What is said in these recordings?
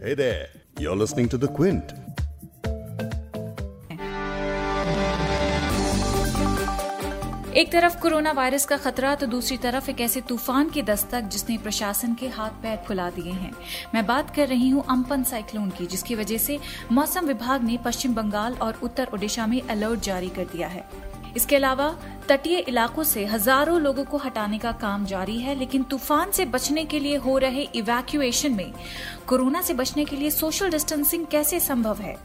Hey there, you're listening to The Quint. एक तरफ़ corona virus का खतरा तो दूसरी तरफ़ एक ऐसे तूफ़ान की दस्तक जिसने प्रशासन के हाथ पैर फुला दिए हैं मैं बात कर रही हूँ अम्पन साइक्लोन की जिसकी वजह से मौसम विभाग ने पश्चिम बंगाल और उत्तर ओडिशा में अलर्ट जारी कर दिया है इसके अलावा तटीय इलाकों से हज़ारों लोगों को हटाने का काम जारी है, लेकिन तूफ़ान से बचने के लिए हो रहे इवैक्यूएशन में कोरोना से बचने के लिए सोशल डिस्टेंसिंग कैसे संभव है?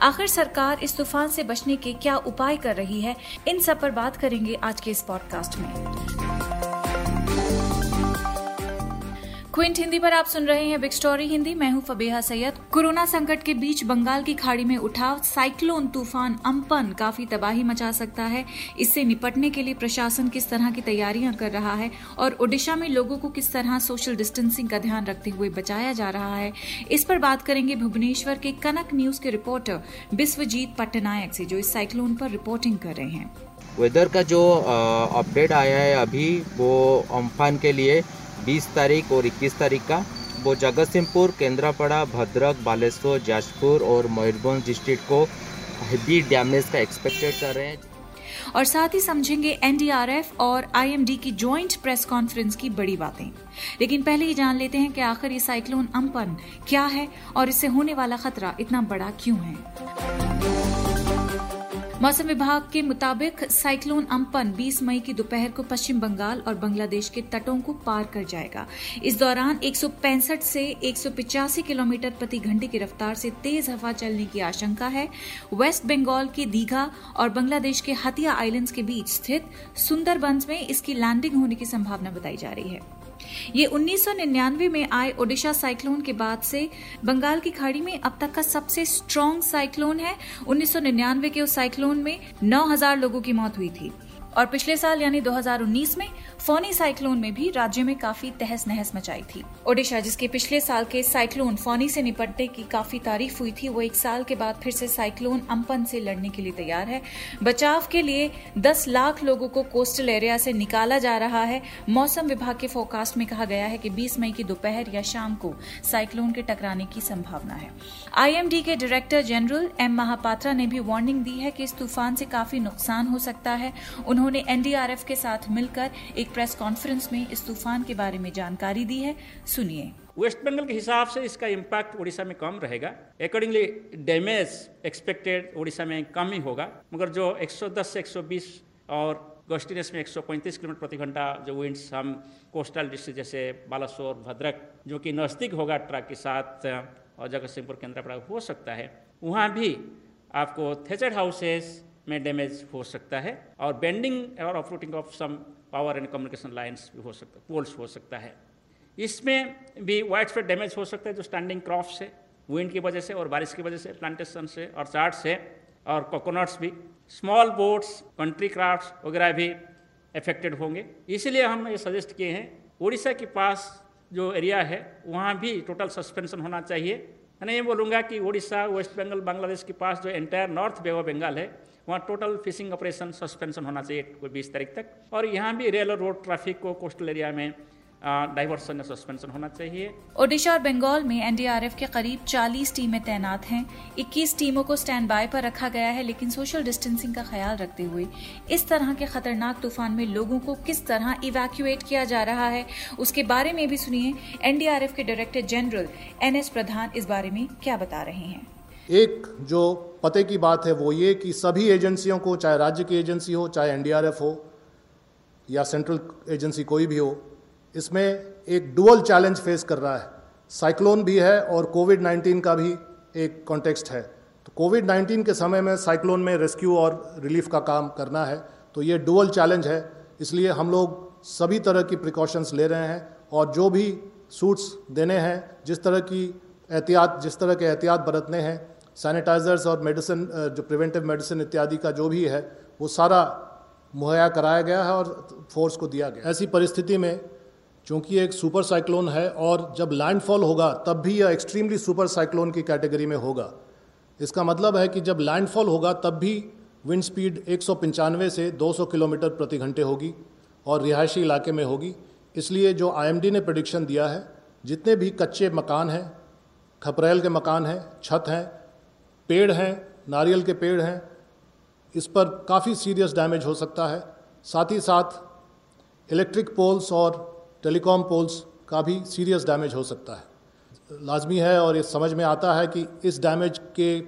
आखिर सरकार इस तूफ़ान से बचने के क्या उपाय कर रही है? इन सब पर बात करेंगे आज के इस पॉडकास्ट में। क्विंट हिंदी पर आप सुन रहे हैं बिग स्टोरी हिंदी। मैं हूँ फबेहा सैयद। कोरोना संकट के बीच बंगाल की खाड़ी में उठा साइक्लोन तूफ़ान, अम्पन काफ़ी तबाही मचा सकता है। इससे निपटने के लिए प्रशासन किस तरह की तैयारियाँ कर रहा है और ओडिशा में लोगों को किस तरह सोशल डिस्टेंसिंग का ध्यान रखते हुए बचाया जा रहा है, इस पर बात करेंगे भुवनेश्वर के कनक न्यूज़ के रिपोर्टर बिस्वजीत पट्टनायक से, जो इस साइक्लोन पर रिपोर्टिंग कर रहे हैं। वेदर का जो अपडेट आया है अभी, वो अम्फान के लिए 20 तारीख और 21 तारीख का वो जगत सिंहपुर केंद्रापड़ा, भद्रक, बालेश्वर, जाजपुर और मयूरभंज डिस्ट्रिक्ट को हेवी डैमेज का एक्सपेक्टेड कर रहे हैं। और साथ ही समझेंगे एनडीआरएफ और आईएमडी की ज्वाइंट प्रेस कॉन्फ्रेंस की बड़ी बातें। लेकिन पहले ही जान लेते हैं कि आखिर ये साइक्लोन अम्पन क्या है और इससे होने वाला खतरा इतना बड़ा क्यों है? मौसम विभाग के मुताबिक साइक्लोन अम्पन 20 मई की दोपहर को पश्चिम बंगाल और बांग्लादेश के तटों को पार कर जाएगा। इस दौरान एक सौ पैंसठ से एक किलोमीटर प्रति घंटे की रफ्तार से तेज हवा चलने की आशंका है। वेस्ट बंगाल के दीघा और बांग्लादेश के हतिया आइलैंड्स के बीच स्थित सुंदरबंस में इसकी लैंडिंग होने की संभावना बताई जा रही है। ये 1999 में आए ओडिशा साइक्लोन के बाद से बंगाल की खाड़ी में अब तक का सबसे स्ट्रॉन्ग साइक्लोन है। 1999 के उस साइक्लोन में 9000 लोगों की मौत हुई थी। और पिछले साल, यानी 2019 में फोनी साइक्लोन में भी राज्य में काफ़ी तहस नहस मचाई थी। ओडिशा, जिसके पिछले साल के साइक्लोन फोनी से निपटने की काफ़ी तारीफ़ हुई थी, वो एक साल के बाद फिर से साइक्लोन अम्पन से लड़ने के लिए तैयार है। बचाव के लिए 10 लाख लोगों को कोस्टल एरिया से निकाला जा रहा है। मौसम विभाग के फोरकास्ट में कहा गया है कि 20 मई की दोपहर या शाम को साइक्लोन के टकराने की संभावना है। आईएमडी के डायरेक्टर जनरल एम महापात्रा ने भी वार्निंग दी है कि इस तूफ़ान से काफ़ी नुकसान हो सकता है। उन्होंने एनडीआरएफ के साथ मिलकर एक प्रेस कॉन्फ्रेंस में इस तूफ़ान के बारे में जानकारी दी है। सुनिए। वेस्ट बंगाल के हिसाब से इसका इम्पैक्ट उड़ीसा में कम रहेगा। अकॉर्डिंगली डैमेज एक्सपेक्टेड उड़ीसा में कम ही होगा। मगर जो 110 से 120 और गस्टिनेस में 135 किलोमीटर प्रति घंटा जो विंड्स हम कोस्टल डिस्ट्रिक्ट जैसे बालासोर, भद्रक, जो कि नज़दीक होगा ट्रक के साथ और जगत सिंहपुर केंद्र हो सकता है, वहाँ भी आपको थेचर हाउसेस में डैमेज हो सकता है। और बेंडिंग और operating of some power and communication lines भी हो सकता पोल्स हो सकता है। इसमें भी वाइड स्प्रेड डैमेज हो सकता है जो स्टैंडिंग क्रॉप से विंड की वजह से और बारिश की वजह से प्लांटेशन से और चार्ट से और कोकोनट्स भी स्मॉल बोट्स कंट्री क्राफ्ट वगैरह भी अफेक्टेड होंगे। इसलिए हम ये सजेस्ट किए हैं, उड़ीसा के पास जो एरिया है, वहाँ भी टोटल सस्पेंशन होना चाहिए। मैं ये बोलूँगा कि उड़ीसा वेस्ट बंगाल बांग्लादेश के पास जो एंटायर नॉर्थ बे बंगाल है वहाँ टोटल फिशिंग ऑपरेशन सस्पेंशन होना चाहिए बीस तारीख तक। और यहाँ भी रेल और रोड ट्रैफ़िक को कोस्टल एरिया में डाइवर्सन या सस्पेंशन होना चाहिए। ओडिशा और बंगाल में एनडीआरएफ के करीब 40 टीमें तैनात हैं। 21 टीमों को स्टैंड बाय पर रखा गया है, लेकिन सोशल डिस्टेंसिंग का ख्याल रखते हुए इस तरह के खतरनाक तूफ़ान में लोगों को किस तरह इवैक्यूएट किया जा रहा है, उसके बारे में भी सुनिए एनडीआरएफ के director general N S Pradhan इस बारे में क्या बता रहे हैं। एक जो पते की बात है वो ये कि सभी एजेंसियों को, चाहे राज्य की एजेंसी हो, चाहे एनडीआरएफ हो, या सेंट्रल एजेंसी कोई भी हो, इसमें एक डुअल चैलेंज फेस कर रहा है। साइक्लोन भी है और कोविड 19 का भी एक कॉन्टेक्स्ट है। तो कोविड 19 के समय में साइक्लोन में रेस्क्यू और रिलीफ का काम करना है तो ये डुअल चैलेंज है। इसलिए हम लोग सभी तरह की प्रिकॉशंस ले रहे हैं और जो भी सूट्स देने हैं, जिस तरह की एहतियात, जिस तरह के एहतियात बरतने हैं सैनिटाइजर्स और मेडिसिन जो प्रिवेंटिव मेडिसिन इत्यादि का जो भी है, वो सारा मुहैया कराया गया है और फोर्स को दिया गया ऐसी परिस्थिति में, चूँकि एक सुपर साइक्लोन है और जब लैंडफॉल होगा, तब भी यह एक्सट्रीमली सुपर साइक्लोन की कैटेगरी में होगा। इसका मतलब है कि जब लैंडफॉल होगा, तब भी विंड स्पीड एक सौ पंचानवे से 200 किलोमीटर प्रति घंटे होगी और रिहायशी इलाके में होगी। इसलिए जो आईएमडी ने प्रडिक्शन दिया है, जितने भी कच्चे मकान हैं, खपरेल के मकान हैं, छत हैं पेड़ हैं, नारियल के पेड़ हैं, इस पर काफ़ी सीरियस डैमेज हो सकता है। साथ ही साथ इलेक्ट्रिक पोल्स और टेलीकॉम पोल्स का भी सीरियस डैमेज हो सकता है। लाजमी है और ये समझ में आता है कि इस डैमेज के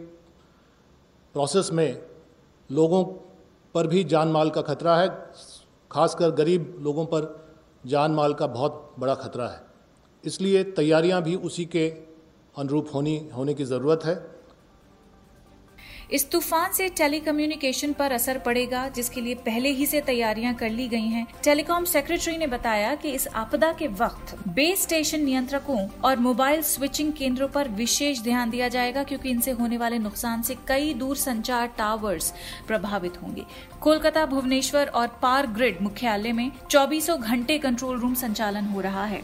प्रोसेस में लोगों पर भी जान माल का खतरा है, खासकर गरीब लोगों पर जान माल का बहुत बड़ा खतरा है। इसलिए तैयारियाँ भी उसी के अनुरूप होनी, होने की ज़रूरत है। इस तूफ़ान से टेलीकम्युनिकेशन पर असर पड़ेगा, जिसके लिए पहले ही से तैयारियाँ कर ली गई हैं। टेलीकॉम सेक्रेटरी ने बताया कि इस आपदा के वक्त बेस स्टेशन नियंत्रकों और मोबाइल स्विचिंग केंद्रों पर विशेष ध्यान दिया जाएगा, क्योंकि इनसे होने वाले नुकसान से कई दूर संचार टावर्स प्रभावित होंगे कोलकाता, भुवनेश्वर और पार ग्रिड मुख्यालय में चौबीसों घंटे कंट्रोल रूम संचालन हो रहा है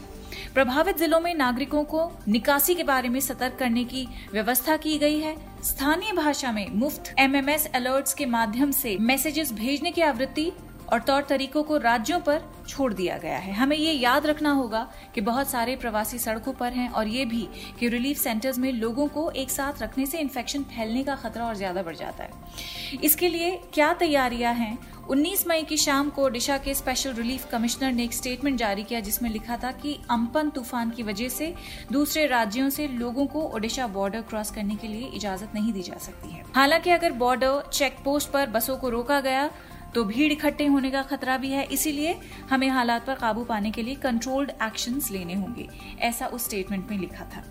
प्रभावित जिलों में नागरिकों को निकासी के बारे में सतर्क करने की व्यवस्था की गई है। स्थानीय भाषा में मुफ़्त एमएमएस अलर्ट्स के माध्यम से मैसेजेस भेजने की आवृत्ति और तौर तरीकों को राज्यों पर छोड़ दिया गया है। हमें ये याद रखना होगा कि बहुत सारे प्रवासी सड़कों पर हैं और ये भी कि रिलीफ सेंटर्स में लोगों को एक साथ रखने से इन्फेक्शन फैलने का खतरा और ज़्यादा बढ़ जाता है। इसके लिए क्या तैयारियाँ हैं? 19 मई की शाम को ओडिशा के स्पेशल रिलीफ कमिश्नर ने एक स्टेटमेंट जारी किया जिसमें लिखा था कि अम्पन तूफ़ान की वजह से दूसरे राज्यों से लोगों को ओडिशा बॉर्डर क्रॉस करने के लिए इजाज़त नहीं दी जा सकती है। हालाँकि अगर बॉर्डर चेक पोस्ट पर बसों को रोका गया तो भीड़ इकट्ठे होने का खतरा भी है, इसीलिए हमें हालात पर काबू पाने के लिए कंट्रोल्ड एक्शंस लेने होंगे, ऐसा उस स्टेटमेंट में लिखा था।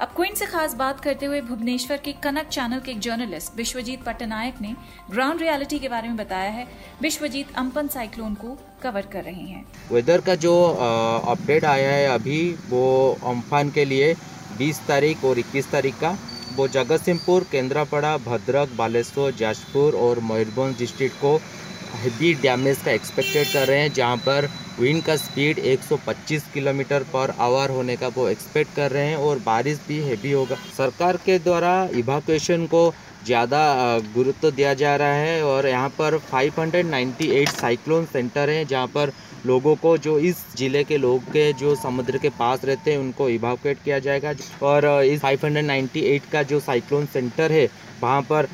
अब क्वीन से खास बात करते हुए भुवनेश्वर के कनक चैनल के एक जर्नलिस्ट विश्वजीत पट्टनायक ने ग्राउंड रियलिटी के बारे में बताया है। विश्वजीत अम्पन साइक्लोन को कवर कर रहे हैं। वेदर का जो अपडेट आया है अभी, वो अम्फान के लिए 20 तारीख और 21 तारीख का। वो जगत सिंहपुर केंद्रापड़ा, भद्रक, बालेश्वर, जाजपुर और मयूरभंज डिस्ट्रिक्ट को हैवी डैमेज का एक्सपेक्टेड कर रहे हैं, जहाँ पर विंड का स्पीड 125 किलोमीटर पर आवर होने का वो एक्सपेक्ट कर रहे हैं और बारिश भी हैवी होगा। सरकार के द्वारा इवाकुएशन को ज़्यादा गुरुत्व दिया जा रहा है और यहाँ पर 598 साइक्लोन सेंटर हैं, जहाँ पर लोगों को जो इस ज़िले के लोग के जो समुद्र के पास रहते हैं, उनको इवाकुएट किया जाएगा। और इस 598 का जो साइक्लोन सेंटर है, वहाँ पर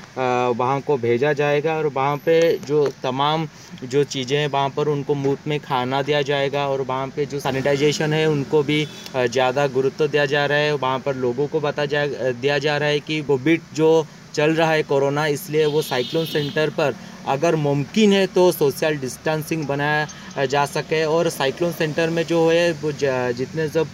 वहाँ को भेजा जाएगा और वहाँ पे जो तमाम जो चीज़ें हैं, वहाँ पर उनको मुफ़्त में खाना दिया जाएगा और वहाँ पे जो सैनिटाइजेशन है, उनको भी ज़्यादा गुरुत्व दिया जा रहा है। वहाँ पर लोगों को बता जा दिया जा रहा है कि कोविड जो चल रहा है कोरोना, इसलिए वो साइक्लोन सेंटर पर अगर मुमकिन है तो सोशल डिस्टेंसिंग बनाया जा सके। और साइक्लोन सेंटर में जो है, वो जितने सब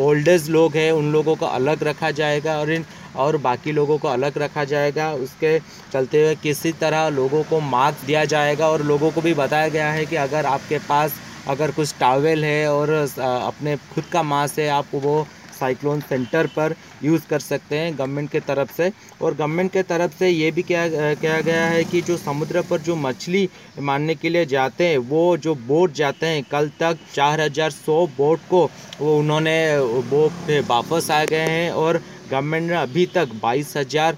ओल्डेज लोग हैं, उन लोगों को अलग रखा जाएगा और इन, और बाकी लोगों को अलग रखा जाएगा। उसके चलते हुए किसी तरह लोगों को मास्क दिया जाएगा और लोगों को भी बताया गया है कि अगर आपके पास अगर कुछ टावल है और अपने खुद का मास्क है, आप वो साइक्लोन सेंटर पर यूज़ कर सकते हैं गवर्नमेंट के तरफ़ से। और गवर्नमेंट के तरफ़ से ये भी क्या, किया गया है कि जो समुद्र पर जो मछली मारने के लिए जाते हैं, वो जो बोट जाते हैं, कल तक चार हज़ार सौ बोट को वो उन्होंने वो वापस आ गए हैं और गवर्नमेंट ने अभी तक बाईस हज़ार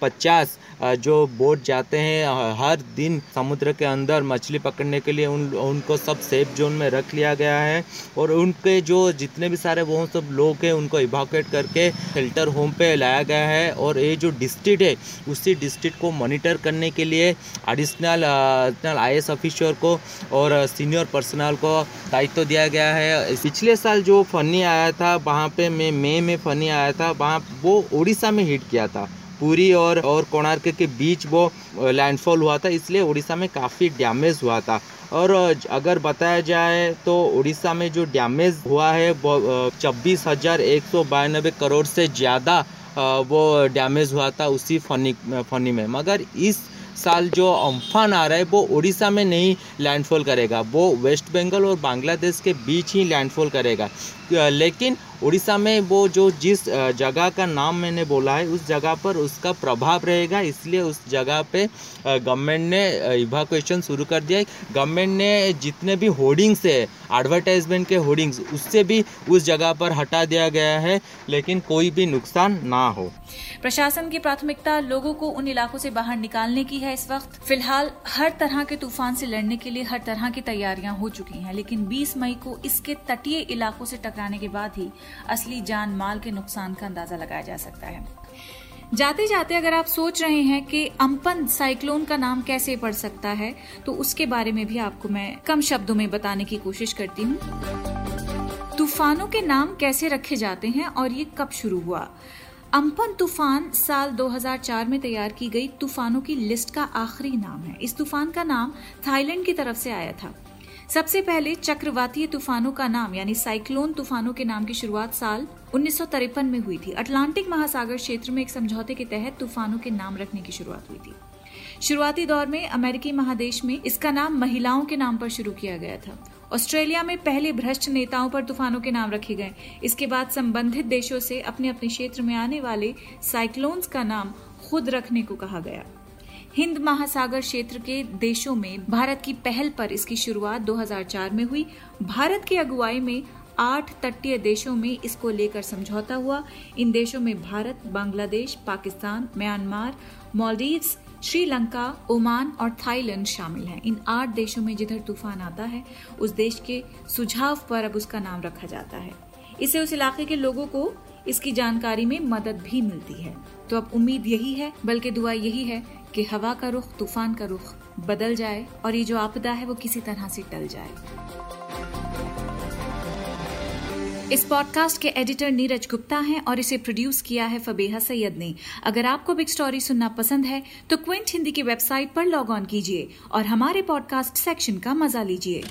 पचास जो बोट जाते हैं हर दिन समुद्र के अंदर मछली पकड़ने के लिए उन, उनको सब सेफ़ जोन में रख लिया गया है और उनके जो जितने भी सारे वो सब लोग हैं, उनको इवाकुएट करके शेल्टर होम पे लाया गया है और ये जो डिस्ट्रिक्ट है, उसी डिस्ट्रिक्ट को मॉनिटर करने के लिए एडिशनल एडिशनल आई ऑफिसर को और सीनियर पर्सनल को दायित्व दिया गया है। पिछले साल जो फनी आया था, वहाँ पे मैं मई में फनी आया था, वहाँ वो उड़ीसा में हिट किया था। पुरी और और कोणार्क के बीच वो लैंडफॉल हुआ था, इसलिए उड़ीसा में काफ़ी डैमेज हुआ था। और अगर बताया जाए तो उड़ीसा में जो डैमेज हुआ है, वो छब्बीस हज़ार एक सौ बानबे करोड़ से ज़्यादा वो डैमेज हुआ था उसी फनी फनी में। मगर इस साल जो अम्फान आ रहा है, वो उड़ीसा में नहीं लैंडफॉल करेगा। वो वेस्ट बंगाल और बांग्लादेश के बीच ही लैंडफॉल करेगा। लेकिन उड़ीसा में वो जो जिस जगह का नाम मैंने बोला है, उस जगह पर उसका प्रभाव रहेगा, इसलिए उस जगह पे गवर्नमेंट ने इवाकुएशन शुरू कर दिया है। गवर्नमेंट ने जितने भी होर्डिंग्स है एडवर्टाइजमेंट के होर्डिंग्स उससे भी उस जगह पर हटा दिया गया है, लेकिन कोई भी नुकसान ना हो। प्रशासन की प्राथमिकता लोगों को उन इलाकों से बाहर निकालने की है इस वक्त। फ़िलहाल हर तरह के तूफ़ान से लड़ने के लिए हर तरह की तैयारियाँ हो चुकी हैं, लेकिन 20 मई को इसके तटीय इलाकों से टक टकराने के बाद ही असली जान माल के नुकसान का अंदाज़ा लगाया जा सकता है। जाते जाते अगर आप सोच रहे हैं कि अम्पन साइक्लोन का नाम कैसे पड़ सकता है तो उसके बारे में भी आपको मैं कम शब्दों में बताने की कोशिश करती हूँ। तूफानों के नाम कैसे रखे जाते हैं और ये कब शुरू हुआ? अम्पन तूफ़ान साल 2004 में तैयार की गई तूफानों की लिस्ट का आखिरी नाम है। इस तूफ़ान का नाम थाईलैंड की तरफ़ से आया था। सबसे पहले चक्रवातीय तूफानों का नाम, यानी साइक्लोन तूफानों के नाम की शुरुआत साल उन्नीस सौ तिरपन में हुई थी। अटलांटिक महासागर क्षेत्र में एक समझौते के तहत तूफानों के नाम रखने की शुरुआत हुई थी। शुरुआती दौर में अमेरिकी महादेश में इसका नाम महिलाओं के नाम पर शुरू किया गया था। ऑस्ट्रेलिया में पहले भ्रष्ट नेताओं पर तूफानों के नाम रखे गए। इसके बाद संबंधित देशों से अपने अपने क्षेत्र में आने वाले साइक्लोन्स का नाम खुद रखने को कहा गया। हिंद महासागर क्षेत्र के देशों में भारत की पहल पर इसकी शुरुआत 2004 में हुई। भारत की अगुवाई में आठ तटीय देशों में इसको लेकर समझौता हुआ। इन देशों में भारत, बांग्लादेश, पाकिस्तान, म्यांमार, मालदीव्स, श्रीलंका, ओमान और थाईलैंड शामिल हैं। इन आठ देशों में जिधर तूफ़ान आता है, उस देश के सुझाव पर अब उसका नाम रखा जाता है। इससे उस इलाके के लोगों को इसकी जानकारी में मदद भी मिलती है। तो अब उम्मीद यही है, बल्कि दुआ यही है कि हवा का रुख, तूफ़ान का रुख बदल जाए और ये जो आपदा है वो किसी तरह से टल जाए। इस पॉडकास्ट के एडिटर नीरज गुप्ता हैं और इसे प्रोड्यूस किया है फबेहा सैयद ने। अगर आपको बिग स्टोरी सुनना पसंद है तो क्विंट हिंदी की वेबसाइट पर लॉग ऑन कीजिए और हमारे पॉडकास्ट सेक्शन का मज़ा लीजिए।